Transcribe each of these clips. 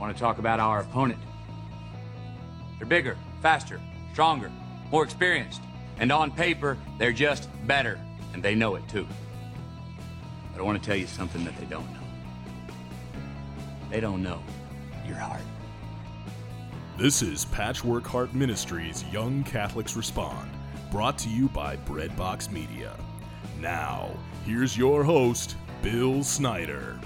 Want to talk about our opponent. They're bigger, faster, stronger, more experienced, and on paper, they're just better, and they know it too. But I want to tell you something that they don't know. They don't know your heart. This is Patchwork Heart Ministries Young Catholics Respond, brought to you by Breadbox Media. Now, here's your host, Bill Snyder.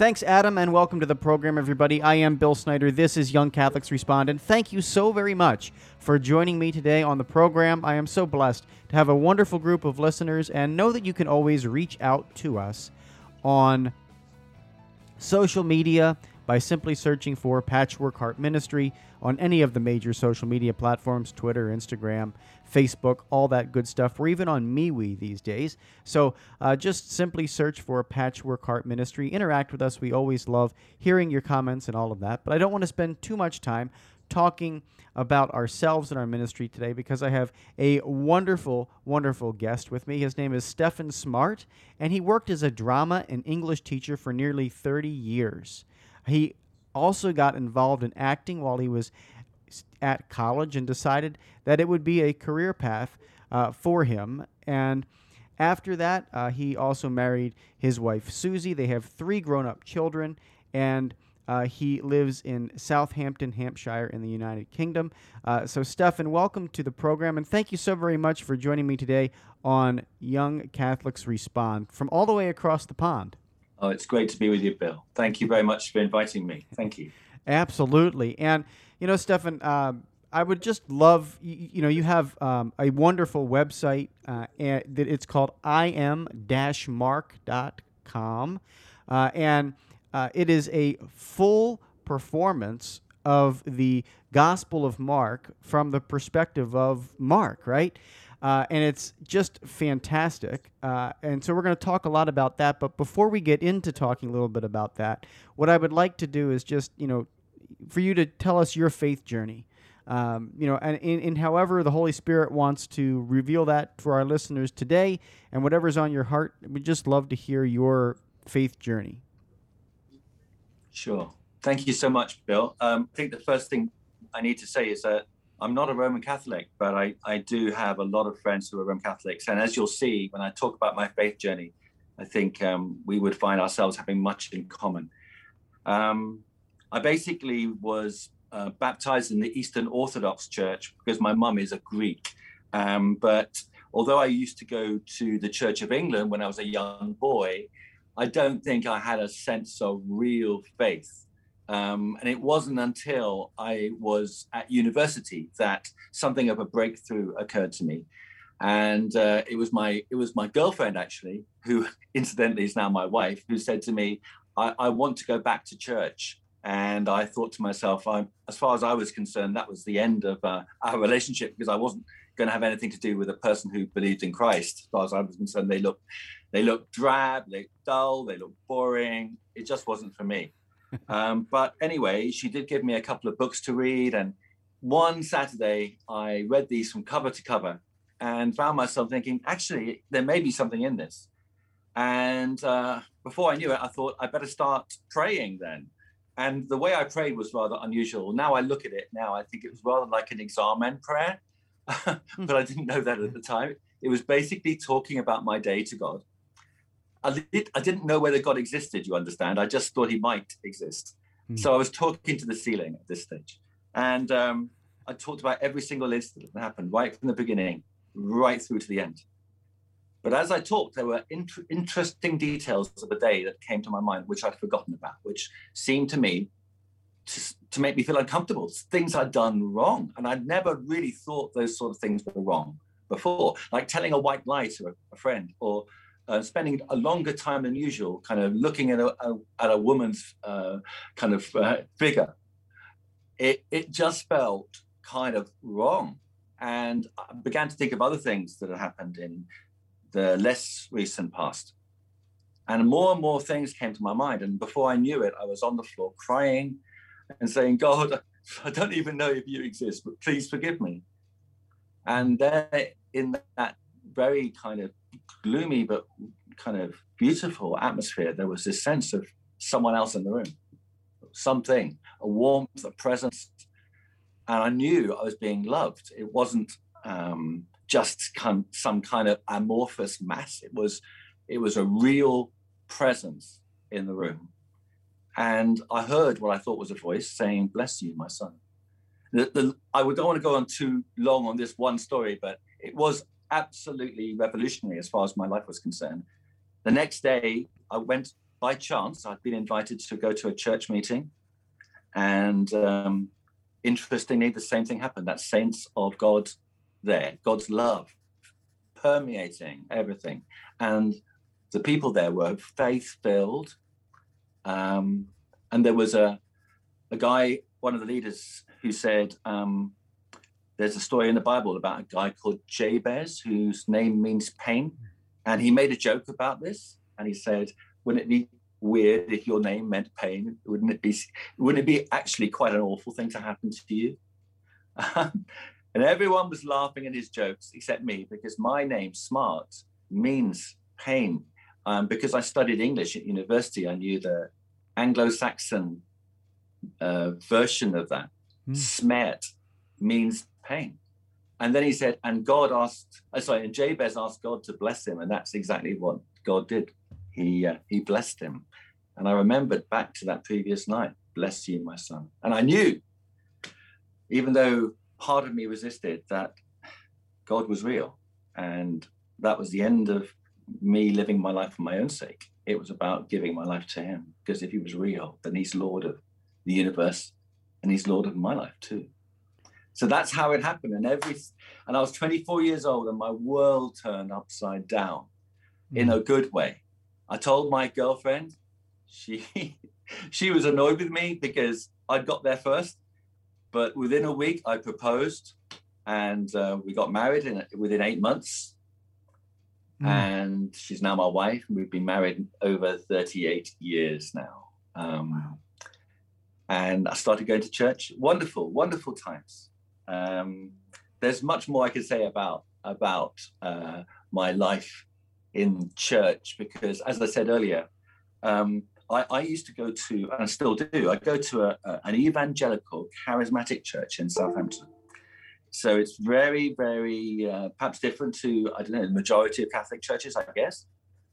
Thanks, Adam, and welcome to the program, everybody. I am Bill Snyder. This is Young Catholics Respond, and thank you so very much for joining me today on the program. I am so blessed to have a wonderful group of listeners, and know that you can always reach out to us on social media by simply searching for Patchwork Heart Ministry on any of the major social media platforms Twitter, Instagram, Facebook, all that good stuff. We're even on MeWe these days. So uh, just simply search for Patchwork Heart Ministry. Interact with us. We always love hearing your comments and all of that. But I don't want to spend too much time talking about ourselves and our ministry today because I have a wonderful, wonderful guest with me. His name is Stephen Smart, and he worked as a drama and English teacher for nearly 30 years. He also got involved in acting while he was at college and decided that it would be a career path uh, for him. And after that, uh, he also married his wife, Susie. They have three grown up children, and uh, he lives in Southampton, Hampshire, in the United Kingdom. Uh, so, Stefan, welcome to the program, and thank you so very much for joining me today on Young Catholics Respond from all the way across the pond. Oh, it's great to be with you, Bill. Thank you very much for inviting me. Thank you. Absolutely. And, you know, Stefan, uh, I would just love, you, you know, you have um, a wonderful website uh, and it's called iam-mark.com. Uh, and uh, it is a full performance of the Gospel of Mark from the perspective of Mark, right? Uh, and it's just fantastic. Uh, and so we're going to talk a lot about that. But before we get into talking a little bit about that, what I would like to do is just, you know, for you to tell us your faith journey. Um, you know, and in, in however the Holy Spirit wants to reveal that for our listeners today, and whatever's on your heart, we'd just love to hear your faith journey. Sure. Thank you so much, Bill. Um, I think the first thing I need to say is that I'm not a Roman Catholic, but I, I do have a lot of friends who are Roman Catholics. And as you'll see, when I talk about my faith journey, I think um, we would find ourselves having much in common. Um, I basically was uh, baptized in the Eastern Orthodox Church because my mum is a Greek. Um, but although I used to go to the Church of England when I was a young boy, I don't think I had a sense of real faith. Um, and it wasn't until I was at university that something of a breakthrough occurred to me. And uh, it was my it was my girlfriend actually, who incidentally is now my wife, who said to me, I, I want to go back to church. And I thought to myself, I, as far as I was concerned, that was the end of uh, our relationship because I wasn't going to have anything to do with a person who believed in Christ. As far as I was concerned, they looked they looked drab, they looked dull, they looked boring. It just wasn't for me um, but anyway, she did give me a couple of books to read. And one Saturday, I read these from cover to cover and found myself thinking, actually, there may be something in this. And uh, before I knew it, I thought I better start praying then. And the way I prayed was rather unusual. Now I look at it now, I think it was rather like an examen prayer, but I didn't know that at the time. It was basically talking about my day to God I, did, I didn't know whether God existed, you understand. I just thought he might exist. Mm. So I was talking to the ceiling at this stage. And um, I talked about every single incident that happened right from the beginning, right through to the end. But as I talked, there were int- interesting details of the day that came to my mind, which I'd forgotten about, which seemed to me to, to make me feel uncomfortable. Things I'd done wrong. And I'd never really thought those sort of things were wrong before, like telling a white lie to a, a friend or uh, spending a longer time than usual, kind of looking at a, a at a woman's uh, kind of uh, figure, it it just felt kind of wrong, and I began to think of other things that had happened in the less recent past, and more and more things came to my mind, and before I knew it, I was on the floor crying and saying, "God, I don't even know if you exist, but please forgive me." And there, in that very kind of gloomy but kind of beautiful atmosphere, there was this sense of someone else in the room. something, a warmth, a presence. And I knew I was being loved. It wasn't um, just some kind of amorphous mass. It was, it was a real presence in the room. And I heard what I thought was a voice saying, Bless you, my son. The, the, I don't want to go on too long on this one story, but it was absolutely revolutionary as far as my life was concerned. The next day, I went by chance. I'd been invited to go to a church meeting, and um, interestingly, the same thing happened. That sense of God there, God's love permeating everything, and the people there were faith filled. Um, and there was a a guy, one of the leaders, who said, um, "There's a story in the Bible about a guy called Jabez, whose name means pain." And he made a joke about this, and he said, "Wouldn't it be weird if your name meant pain? Wouldn't it be? Wouldn't it be actually quite an awful thing to happen to you?" and everyone was laughing at his jokes except me because my name, Smart, means pain. Um, because I studied English at university, I knew the Anglo-Saxon uh, version of that. Mm. Smet means pain. And then he said, and God asked, uh, sorry, and Jabez asked God to bless him, and that's exactly what God did. He uh, he blessed him, and I remembered back to that previous night. Bless you, my son. And I knew, even though part of me resisted, that God was real, and that was the end of me living my life for my own sake. It was about giving my life to Him, because if He was real, then He's Lord of the universe, and He's Lord of my life too. So that's how it happened. And every and I was 24 years old and my world turned upside down in hmm. a good way. I told my girlfriend, she she was annoyed with me because I'd got there first. But within a week, I proposed, and uh, we got married in within eight months. Mm. And she's now my wife. We've been married over 38 years now. Um, wow. And I started going to church. Wonderful, wonderful times. Um, there's much more I could say about about uh, my life in church because, as I said earlier, um, I, I, used to go to, and I still do, I go to a, a, an evangelical charismatic church in Southampton. So it's very, very uh, perhaps different to I don't know the majority of Catholic churches, I guess.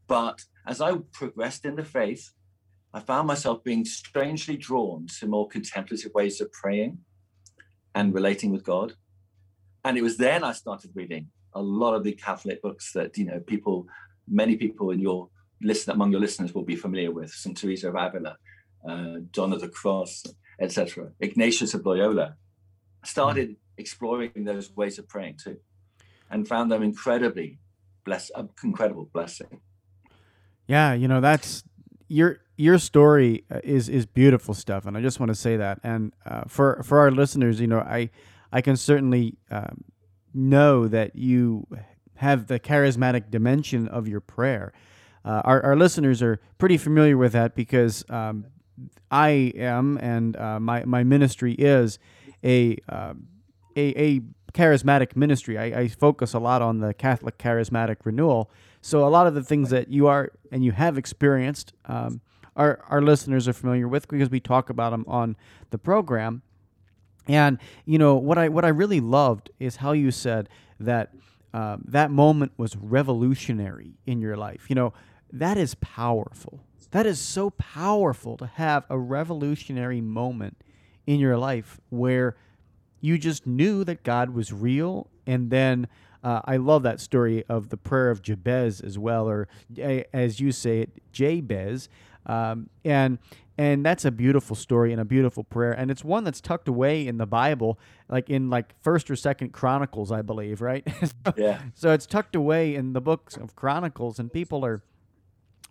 But as I progressed in the faith, I found myself being strangely drawn to more contemplative ways of praying and relating with God. And it was then I started reading a lot of the Catholic books that you know people, many people in your listen among your listeners will be familiar with: Saint Teresa of Avila, uh, John of the Cross, etc. Ignatius of Loyola. Started exploring those ways of praying too, and found them incredibly bless, uh, incredible blessing. Yeah, you know that's your your story uh, is is beautiful stuff, and I just want to say that. And uh, for for our listeners, you know, I I can certainly um, know that you have the charismatic dimension of your prayer. Uh, our our listeners are pretty familiar with that because um, I am, and uh, my my ministry is a um, a, a charismatic ministry. I, I, focus a lot on the Catholic charismatic renewal. So a lot of the things that you are and you have experienced, um, our our listeners are familiar with because we talk about them on the program. And you know what I what I really loved is how you said that um, that moment was revolutionary in your life. You know that is powerful. That is so powerful to have a revolutionary moment in your life where you just knew that God was real. And then uh, I love that story of the prayer of Jabez as well, or as you say it, Jabez. Um, and and that's a beautiful story and a beautiful prayer. And it's one that's tucked away in the bible like in like first or second chronicles i believe right? So, yeah. so it's tucked away in the books of chronicles and people are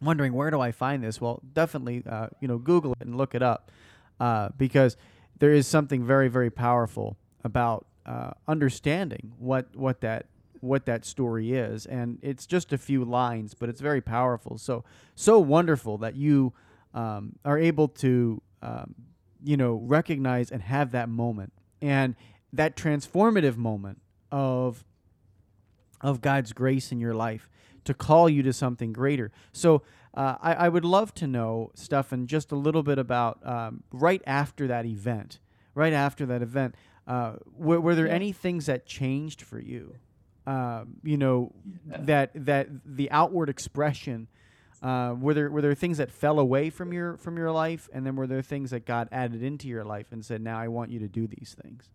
wondering where do i find this? Well definitely uh, you know google it and look it up uh, because there is something very very powerful about uh, understanding what what that what that story is and it's just a few lines but it's very powerful so so wonderful that you um, are able to um, you know recognize and have that moment and that transformative moment of of God's grace in your life to call you to something greater so Uh, I, I would love to know, Stefan, just a little bit about um, right after that event. Right after that event, uh, were, were there Yeah. any things that changed for you? Um, you know, Yeah. that that the outward expression. Uh, were there were there things that fell away from your from your life, and then were there things that God added into your life and said, "Now I want you to do these things."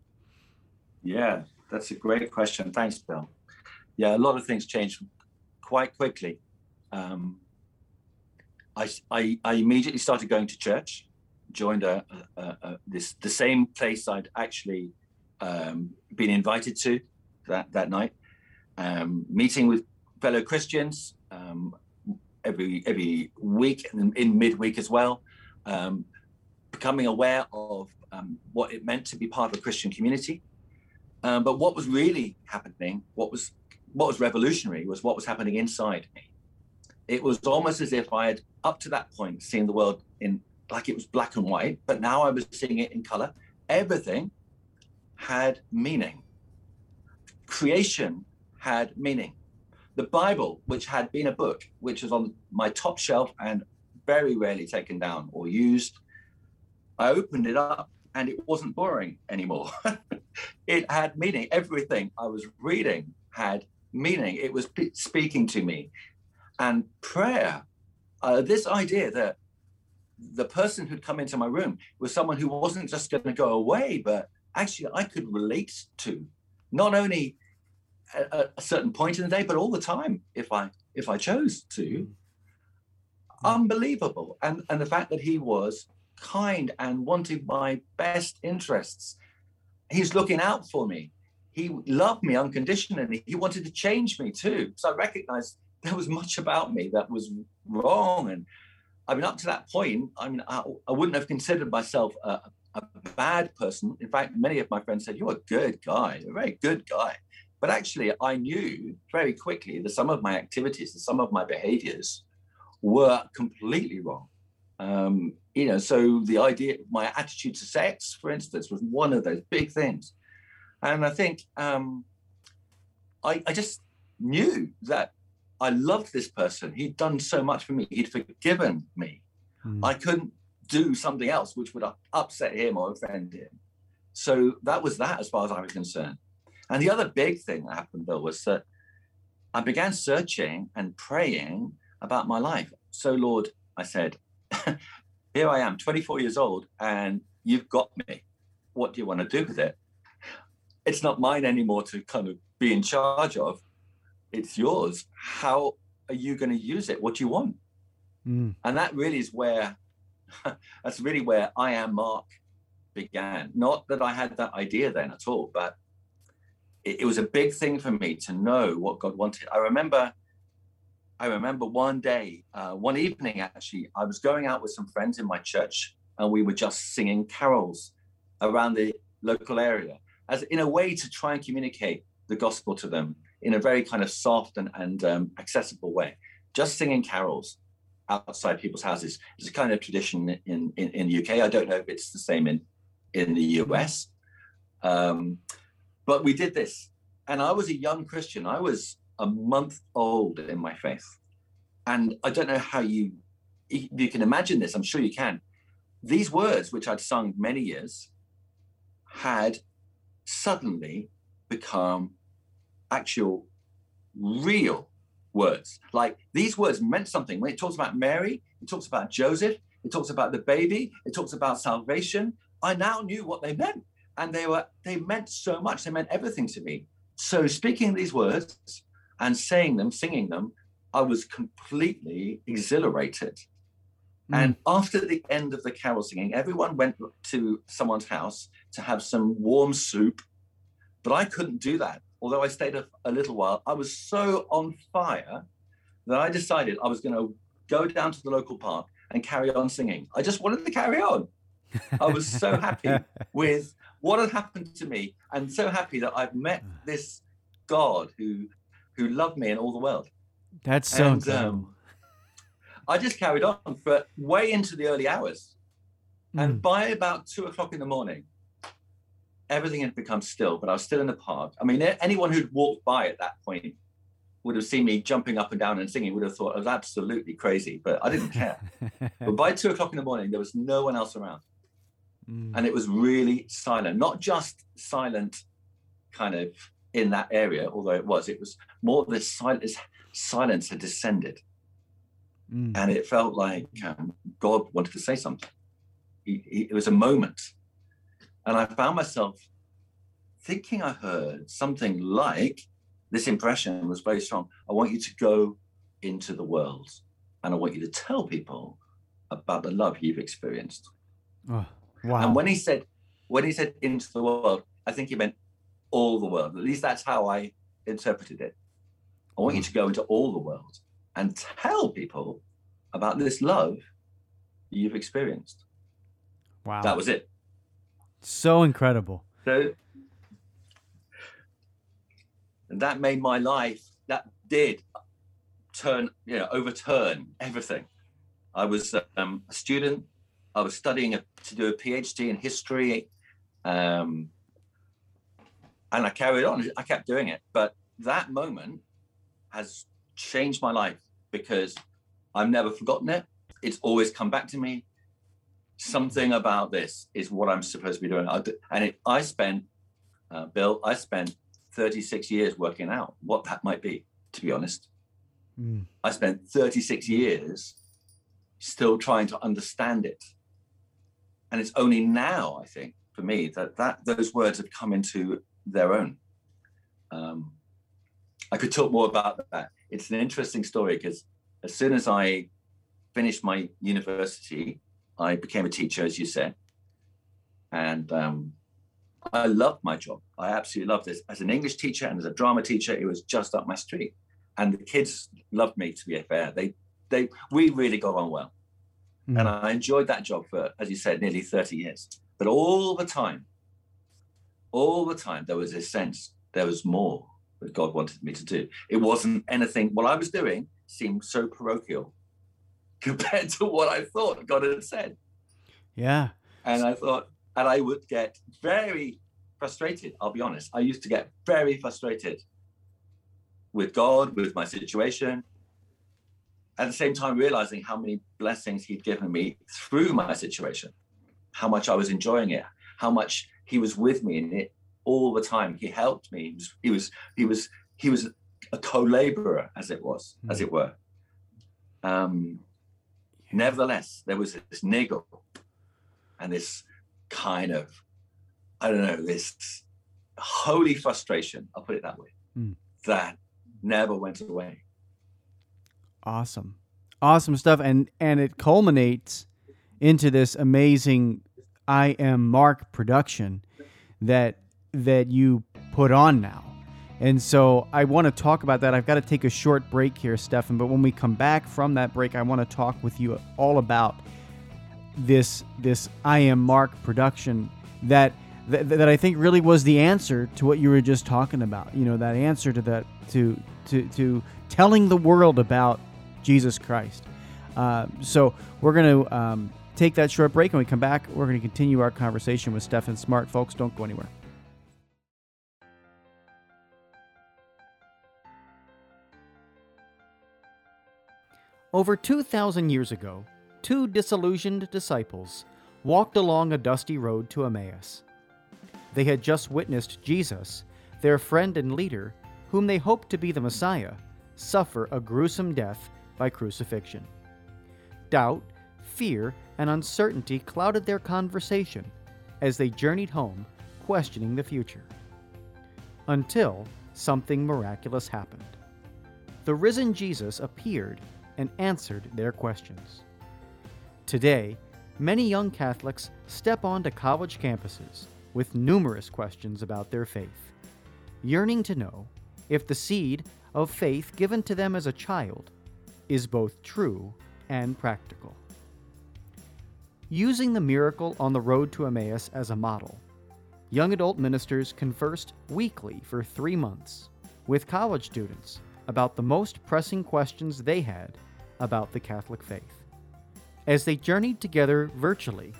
Yeah, that's a great question. Thanks, Bill. Yeah, a lot of things changed quite quickly. Um, I, I, I immediately started going to church, joined a, a, a, a this the same place I'd actually um, been invited to that that night, um, meeting with fellow Christians um, every every week and in midweek as well, um, becoming aware of um, what it meant to be part of a Christian community. Um, but what was really happening, what was what was revolutionary, was what was happening inside me. It was almost as if I had, up to that point, seen the world in like it was black and white, but now I was seeing it in color. Everything had meaning. Creation had meaning. The Bible, which had been a book, which was on my top shelf and very rarely taken down or used, I opened it up and it wasn't boring anymore. it had meaning. Everything I was reading had meaning. It was speaking to me. And prayer, uh, this idea that the person who'd come into my room was someone who wasn't just going to go away, but actually I could relate to, not only at a certain point in the day, but all the time if I if I chose to. Hmm. Unbelievable, and and the fact that he was kind and wanted my best interests. He's looking out for me. He loved me unconditionally. He wanted to change me too. So I recognized there was much about me that was wrong. And I mean, up to that point, I mean, I, I wouldn't have considered myself a, a bad person. In fact, many of my friends said, You're a good guy, a very good guy. But actually, I knew very quickly that some of my activities, that some of my behaviors were completely wrong. Um, you know, so the idea, of my attitude to sex, for instance, was one of those big things. And I think um, I, I just knew that I loved this person. He'd done so much for me. He'd forgiven me. Mm. I couldn't do something else which would upset him or offend him. So that was that as far as I was concerned. And the other big thing that happened, Bill, was that I began searching and praying about my life. So, Lord, I said, here I am, 24 years old, and you've got me. What do you want to do with it? It's not mine anymore to kind of be in charge of. It's yours. How are you going to use it? What do you want? Mm. And that really is where, that's really where I am Mark began. Not that I had that idea then at all, but it, it was a big thing for me to know what God wanted. I remember, I remember one day, uh, one evening actually, I was going out with some friends in my church, and we were just singing carols around the local area, as in a way to try and communicate the gospel to them in a very kind of soft and, and um, accessible way. Just singing carols outside people's houses. It's a kind of tradition in, in, in the UK. I don't know if it's the same in, in the US. Um, but we did this. And I was a young Christian. I was a month old in my faith. And I don't know how you you can imagine this. I'm sure you can. These words, which I'd sung many years, had suddenly become actual, real words. Like these words meant something. When it talks about Mary, it talks about Joseph, it talks about the baby, it talks about salvation. I now knew what they meant. And they were they meant so much. They meant everything to me. So speaking these words and saying them, singing them, I was completely exhilarated. Mm. And after the end of the carol singing, everyone went to someone's house to have some warm soup. But I couldn't do that. Although I stayed a, a little while, I was so on fire that I decided I was going to go down to the local park and carry on singing. I just wanted to carry on. I was so happy with what had happened to me and so happy that I've met this God who who loved me and all the world. That's so And, um, I just carried on for way into the early hours. And Mm. by about two o'clock in the morning, everything had become still, but I was still in the park. I mean, anyone who'd walked by at that point would have seen me jumping up and down and singing would have thought I was absolutely crazy, but I didn't care. but by two o'clock in the morning, there was no one else around. Mm. And it was really silent, not just silent kind of in that area, although it was, it was more this silence, silence had descended. Mm. And it felt like um, God wanted to say something. He, he, it was a moment. And I found myself thinking I heard something like this impression was very strong. I want you to go into the world and I want you to tell people about the love you've experienced. Oh, wow. And when he said, when he said into the world, I think he meant all the world. At least that's how I interpreted it. I want you to go into all the world and tell people about this love you've experienced. Wow. That was it. So incredible. So and that made my life that did turn you know overturn everything i was um, a student i was studying a, to do a phd in history um, and i carried on i kept doing it but that moment has changed my life because i've never forgotten it it's always come back to me something about this is what i'm supposed to be doing and it, i spent uh, bill i spent 36 years working out what that might be, to be honest. Mm. I spent 36 years still trying to understand it. And it's only now, I think, for me, that, that those words have come into their own. Um, I could talk more about that. It's an interesting story because as soon as I finished my university, I became a teacher, as you said. And um, I loved my job. I absolutely loved it. As an English teacher and as a drama teacher, it was just up my street. And the kids loved me to be fair. They they we really got on well. Mm. And I enjoyed that job for, as you said, nearly 30 years. But all the time, all the time, there was this sense there was more that God wanted me to do. It wasn't anything, what I was doing seemed so parochial compared to what I thought God had said. Yeah. And I thought, and I would get very frustrated. I'll be honest. I used to get very frustrated with God, with my situation. At the same time, realizing how many blessings He'd given me through my situation, how much I was enjoying it, how much He was with me in it all the time. He helped me. He was he was he was, he was a co-laborer, as it was, mm. as it were. Um, nevertheless, there was this niggle and this kind of, I don't know, this holy frustration, I'll put it that way, mm. that never went away. Awesome. Awesome stuff. And and it culminates into this amazing I am Mark production that that you put on now. And so I want to talk about that. I've got to take a short break here, Stefan. But when we come back from that break, I want to talk with you all about this this I am Mark production that, that that I think really was the answer to what you were just talking about. You know, that answer to that to to to telling the world about Jesus Christ. Uh, so we're going to um, take that short break, and we come back. We're going to continue our conversation with Stefan Smart, folks. Don't go anywhere. Over 2,000 years ago, two disillusioned disciples walked along a dusty road to Emmaus. They had just witnessed Jesus, their friend and leader, whom they hoped to be the Messiah, suffer a gruesome death by crucifixion. Doubt, fear, and uncertainty clouded their conversation as they journeyed home, questioning the future. Until something miraculous happened. The risen Jesus appeared and answered their questions. Today, many young Catholics step onto college campuses with numerous questions about their faith, yearning to know if the seed of faith given to them as a child is both true and practical. Using the miracle on the road to Emmaus as a model, young adult ministers conversed weekly for three months with college students about the most pressing questions they had about the Catholic faith. As they journeyed together virtually,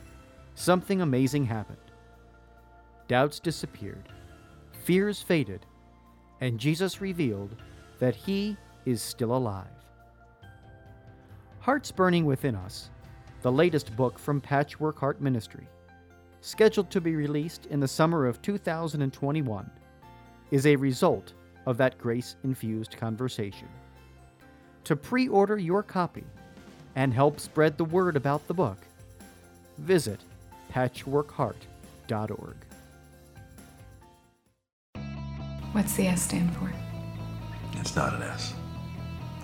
something amazing happened. Doubts disappeared, fears faded, and Jesus revealed that He is still alive. Hearts Burning Within Us, the latest book from Patchwork Heart Ministry, scheduled to be released in the summer of 2021, is a result of that grace infused conversation. To pre order your copy and help spread the word about the book, visit patchworkheart.org. What's the S stand for? It's not an S.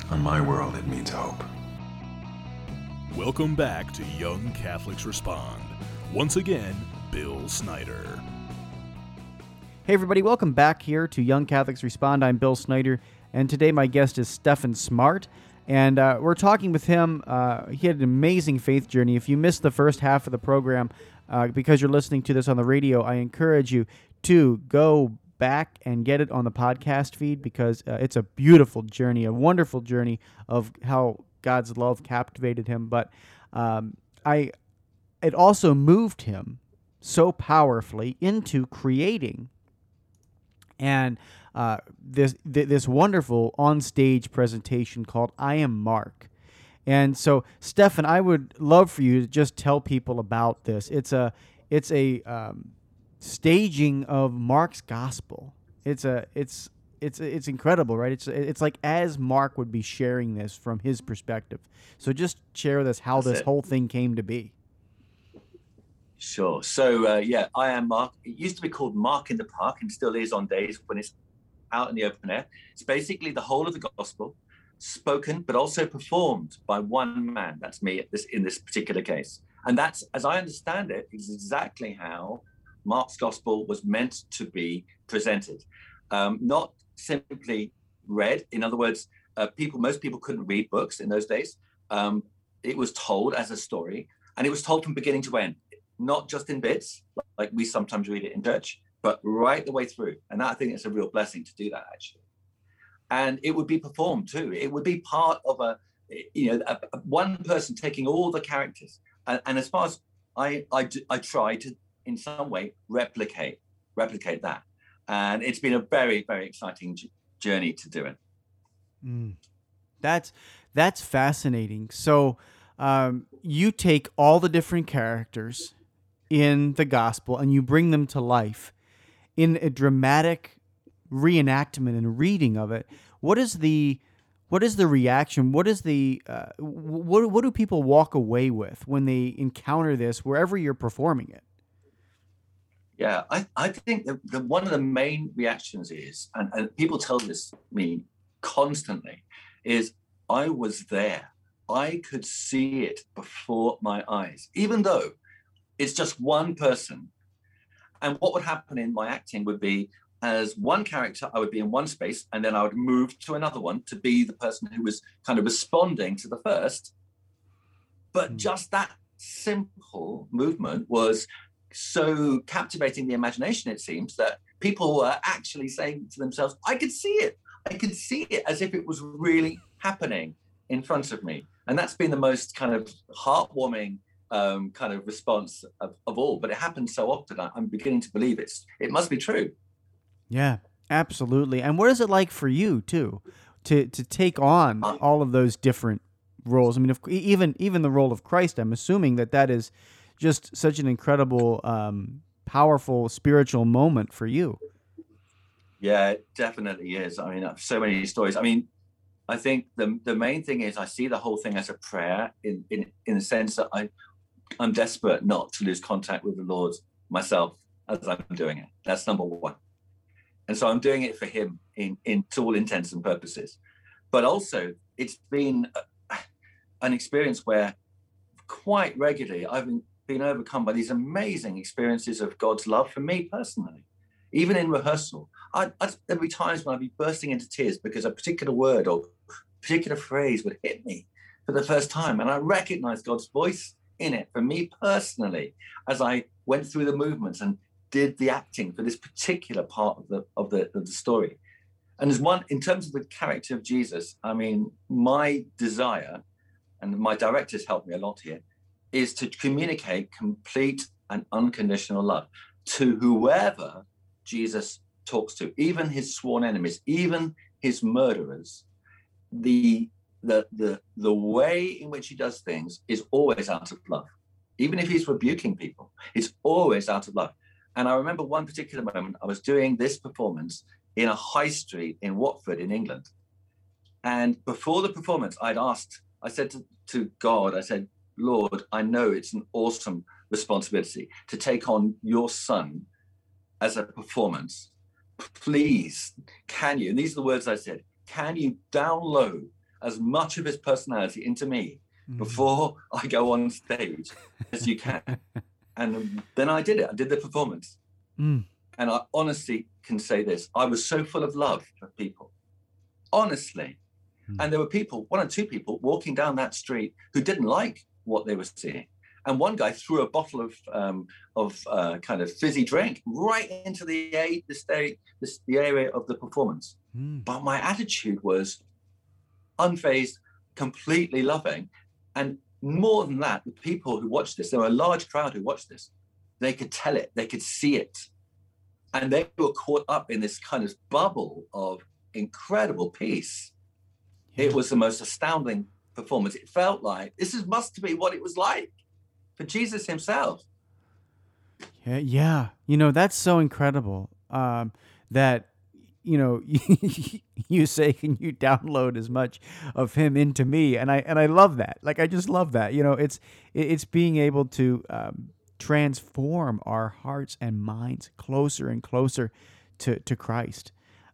On my world, it means hope. Welcome back to Young Catholics Respond. Once again, Bill Snyder. Hey, everybody, welcome back here to Young Catholics Respond. I'm Bill Snyder, and today my guest is Stephen Smart. And uh, we're talking with him. Uh, he had an amazing faith journey. If you missed the first half of the program uh, because you're listening to this on the radio, I encourage you to go back and get it on the podcast feed because uh, it's a beautiful journey, a wonderful journey of how God's love captivated him. But um, I, it also moved him so powerfully into creating and uh, this th- this wonderful on stage presentation called "I Am Mark." And so, Stefan, I would love for you to just tell people about this. It's a it's a um, staging of Mark's gospel. It's a it's it's it's incredible, right? It's it's like as Mark would be sharing this from his perspective. So just share with us how That's this it. whole thing came to be. Sure. So uh, yeah, I am Mark. It used to be called Mark in the Park, and still is on days when it's out in the open air. It's basically the whole of the gospel, spoken but also performed by one man. That's me this, in this particular case, and that's, as I understand it, is exactly how Mark's gospel was meant to be presented, um, not simply read. In other words, uh, people, most people couldn't read books in those days. Um, it was told as a story, and it was told from beginning to end, not just in bits, like we sometimes read it in church, but right the way through. And that, I think it's a real blessing to do that actually. And it would be performed too. It would be part of a, you know, a, a one person taking all the characters. And, and as far as I, I, I try to in some way replicate replicate that and it's been a very very exciting journey to do it. Mm. that's that's fascinating. So um, you take all the different characters in the gospel and you bring them to life in a dramatic reenactment and reading of it. What is the what is the reaction? What is the uh, what, what do people walk away with when they encounter this wherever you're performing it yeah, I, I think that the, one of the main reactions is, and, and people tell this me constantly, is I was there. I could see it before my eyes, even though it's just one person. And what would happen in my acting would be as one character, I would be in one space, and then I would move to another one to be the person who was kind of responding to the first. But mm. just that simple movement was so captivating the imagination, it seems, that people were actually saying to themselves, I could see it. I could see it as if it was really happening in front of me. And that's been the most kind of heartwarming um, kind of response of, of all. But it happens so often, I, I'm beginning to believe it's it must be true. Yeah, absolutely. And what is it like for you too, to to take on uh, all of those different roles? I mean, if, even even the role of Christ. I'm assuming that that is just such an incredible, um, powerful spiritual moment for you. Yeah, it definitely is. I mean, so many stories. I mean, I think the the main thing is I see the whole thing as a prayer in in in the sense that I I'm desperate not to lose contact with the Lord myself as I'm doing it. That's number one. And so I'm doing it for Him in in to all intents and purposes. But also, it's been an experience where quite regularly I've been been overcome by these amazing experiences of God's love for me personally. Even in rehearsal, I, I, there'd be times when I'd be bursting into tears because a particular word or particular phrase would hit me for the first time, and I recognized God's voice in it for me personally as I went through the movements and did the acting for this particular part of the of the, of the story. And as one in terms of the character of Jesus, I mean, my desire, and my directors helped me a lot here, is to communicate complete and unconditional love to whoever Jesus talks to, even his sworn enemies, even his murderers, the the the the way in which he does things is always out of love. Even if he's rebuking people, it's always out of love. And I remember one particular moment. I was doing this performance in a high street in Watford, in England. And before the performance, I'd asked, I said to, to God, I said, Lord, I know it's an awesome responsibility to take on your son as a performance. Please, can you? And these are the words I said can you download as much of his personality into me mm. before I go on stage as you can? and then I did it. I did the performance. Mm. And I honestly can say this I was so full of love for people. Honestly. Mm. And there were people, one or two people walking down that street who didn't like what they were seeing. And one guy threw a bottle of um, of uh, kind of fizzy drink right into the the, the, the area of the performance. Mm. But my attitude was unfazed, completely loving, and more than that, the people who watched this, there were a large crowd who watched this. They could tell it, they could see it, and they were caught up in this kind of bubble of incredible peace. Yeah. It was the most astounding performance. It felt like this is must be what it was like for Jesus himself. Yeah, yeah. You know, that's so incredible. Um, that you know you say can you download as much of him into me and i and i love that like i just love that you know it's it's being able to um, transform our hearts and minds closer and closer to to christ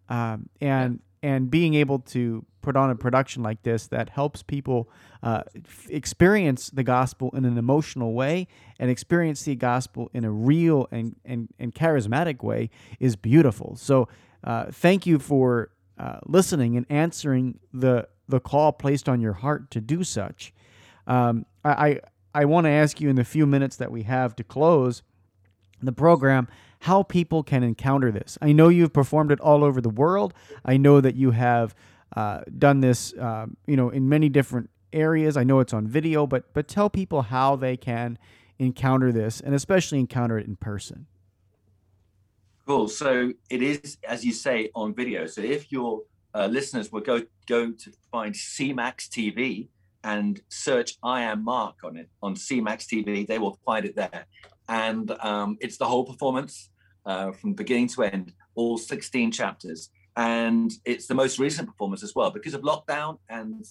um, and and being able to put on a production like this that helps people uh, f- experience the gospel in an emotional way and experience the gospel in a real and, and, and charismatic way is beautiful. So, uh, thank you for uh, listening and answering the, the call placed on your heart to do such. Um, I, I, I want to ask you in the few minutes that we have to close the program how people can encounter this. I know you've performed it all over the world. I know that you have uh, done this, uh, you know, in many different areas. I know it's on video, but but tell people how they can encounter this, and especially encounter it in person. Cool. So it is, as you say, on video. So if your uh, listeners will go go to find CMAX TV and search "I Am Mark" on it on CMAX TV, they will find it there. And um, it's the whole performance uh, from beginning to end, all 16 chapters. And it's the most recent performance as well. Because of lockdown and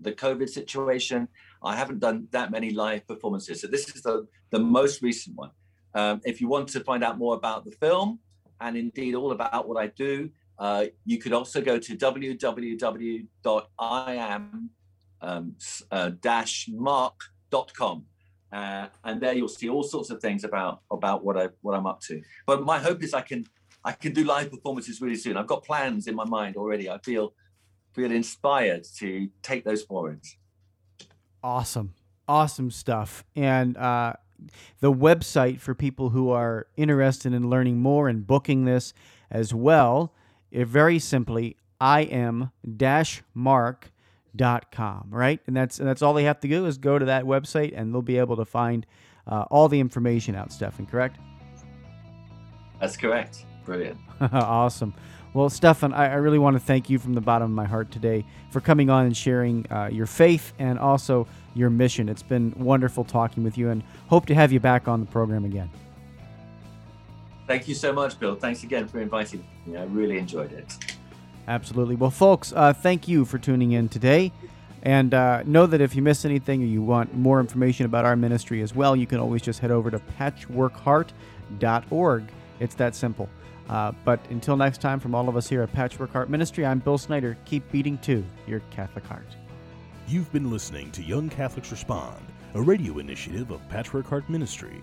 the COVID situation, I haven't done that many live performances. So this is the, the most recent one. Um, if you want to find out more about the film and indeed all about what I do, uh, you could also go to www.iam-mark.com. Um, uh, and there you'll see all sorts of things about about what I what I'm up to. But my hope is I can I can do live performances really soon. I've got plans in my mind already. I feel feel inspired to take those forwards. Awesome, awesome stuff. And uh, the website for people who are interested in learning more and booking this as well. It very simply, I am dash mark dot com, right? And that's and that's all they have to do is go to that website and they'll be able to find uh, all the information out, Stefan, correct? That's correct. Brilliant. awesome. Well, Stefan, I, I, really want to thank you from the bottom of my heart today for coming on and sharing uh, your faith and also your mission. It's been wonderful talking with you and hope to have you back on the program again. Thank you so much, Bill. Thanks again for inviting me. I really enjoyed it. Absolutely. Well, folks, uh, thank you for tuning in today. And uh, know that if you miss anything or you want more information about our ministry as well, you can always just head over to patchworkheart.org. It's that simple. Uh, but until next time, from all of us here at Patchwork Heart Ministry, I'm Bill Snyder. Keep beating to your Catholic heart. You've been listening to Young Catholics Respond, a radio initiative of Patchwork Heart Ministry.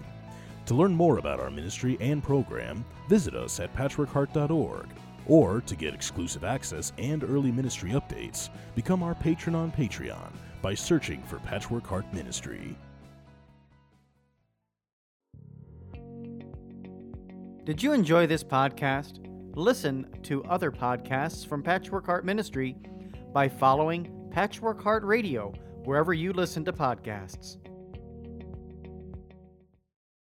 To learn more about our ministry and program, visit us at patchworkheart.org or to get exclusive access and early ministry updates, become our patron on Patreon by searching for Patchwork Heart Ministry. Did you enjoy this podcast? Listen to other podcasts from Patchwork Heart Ministry by following Patchwork Heart Radio wherever you listen to podcasts.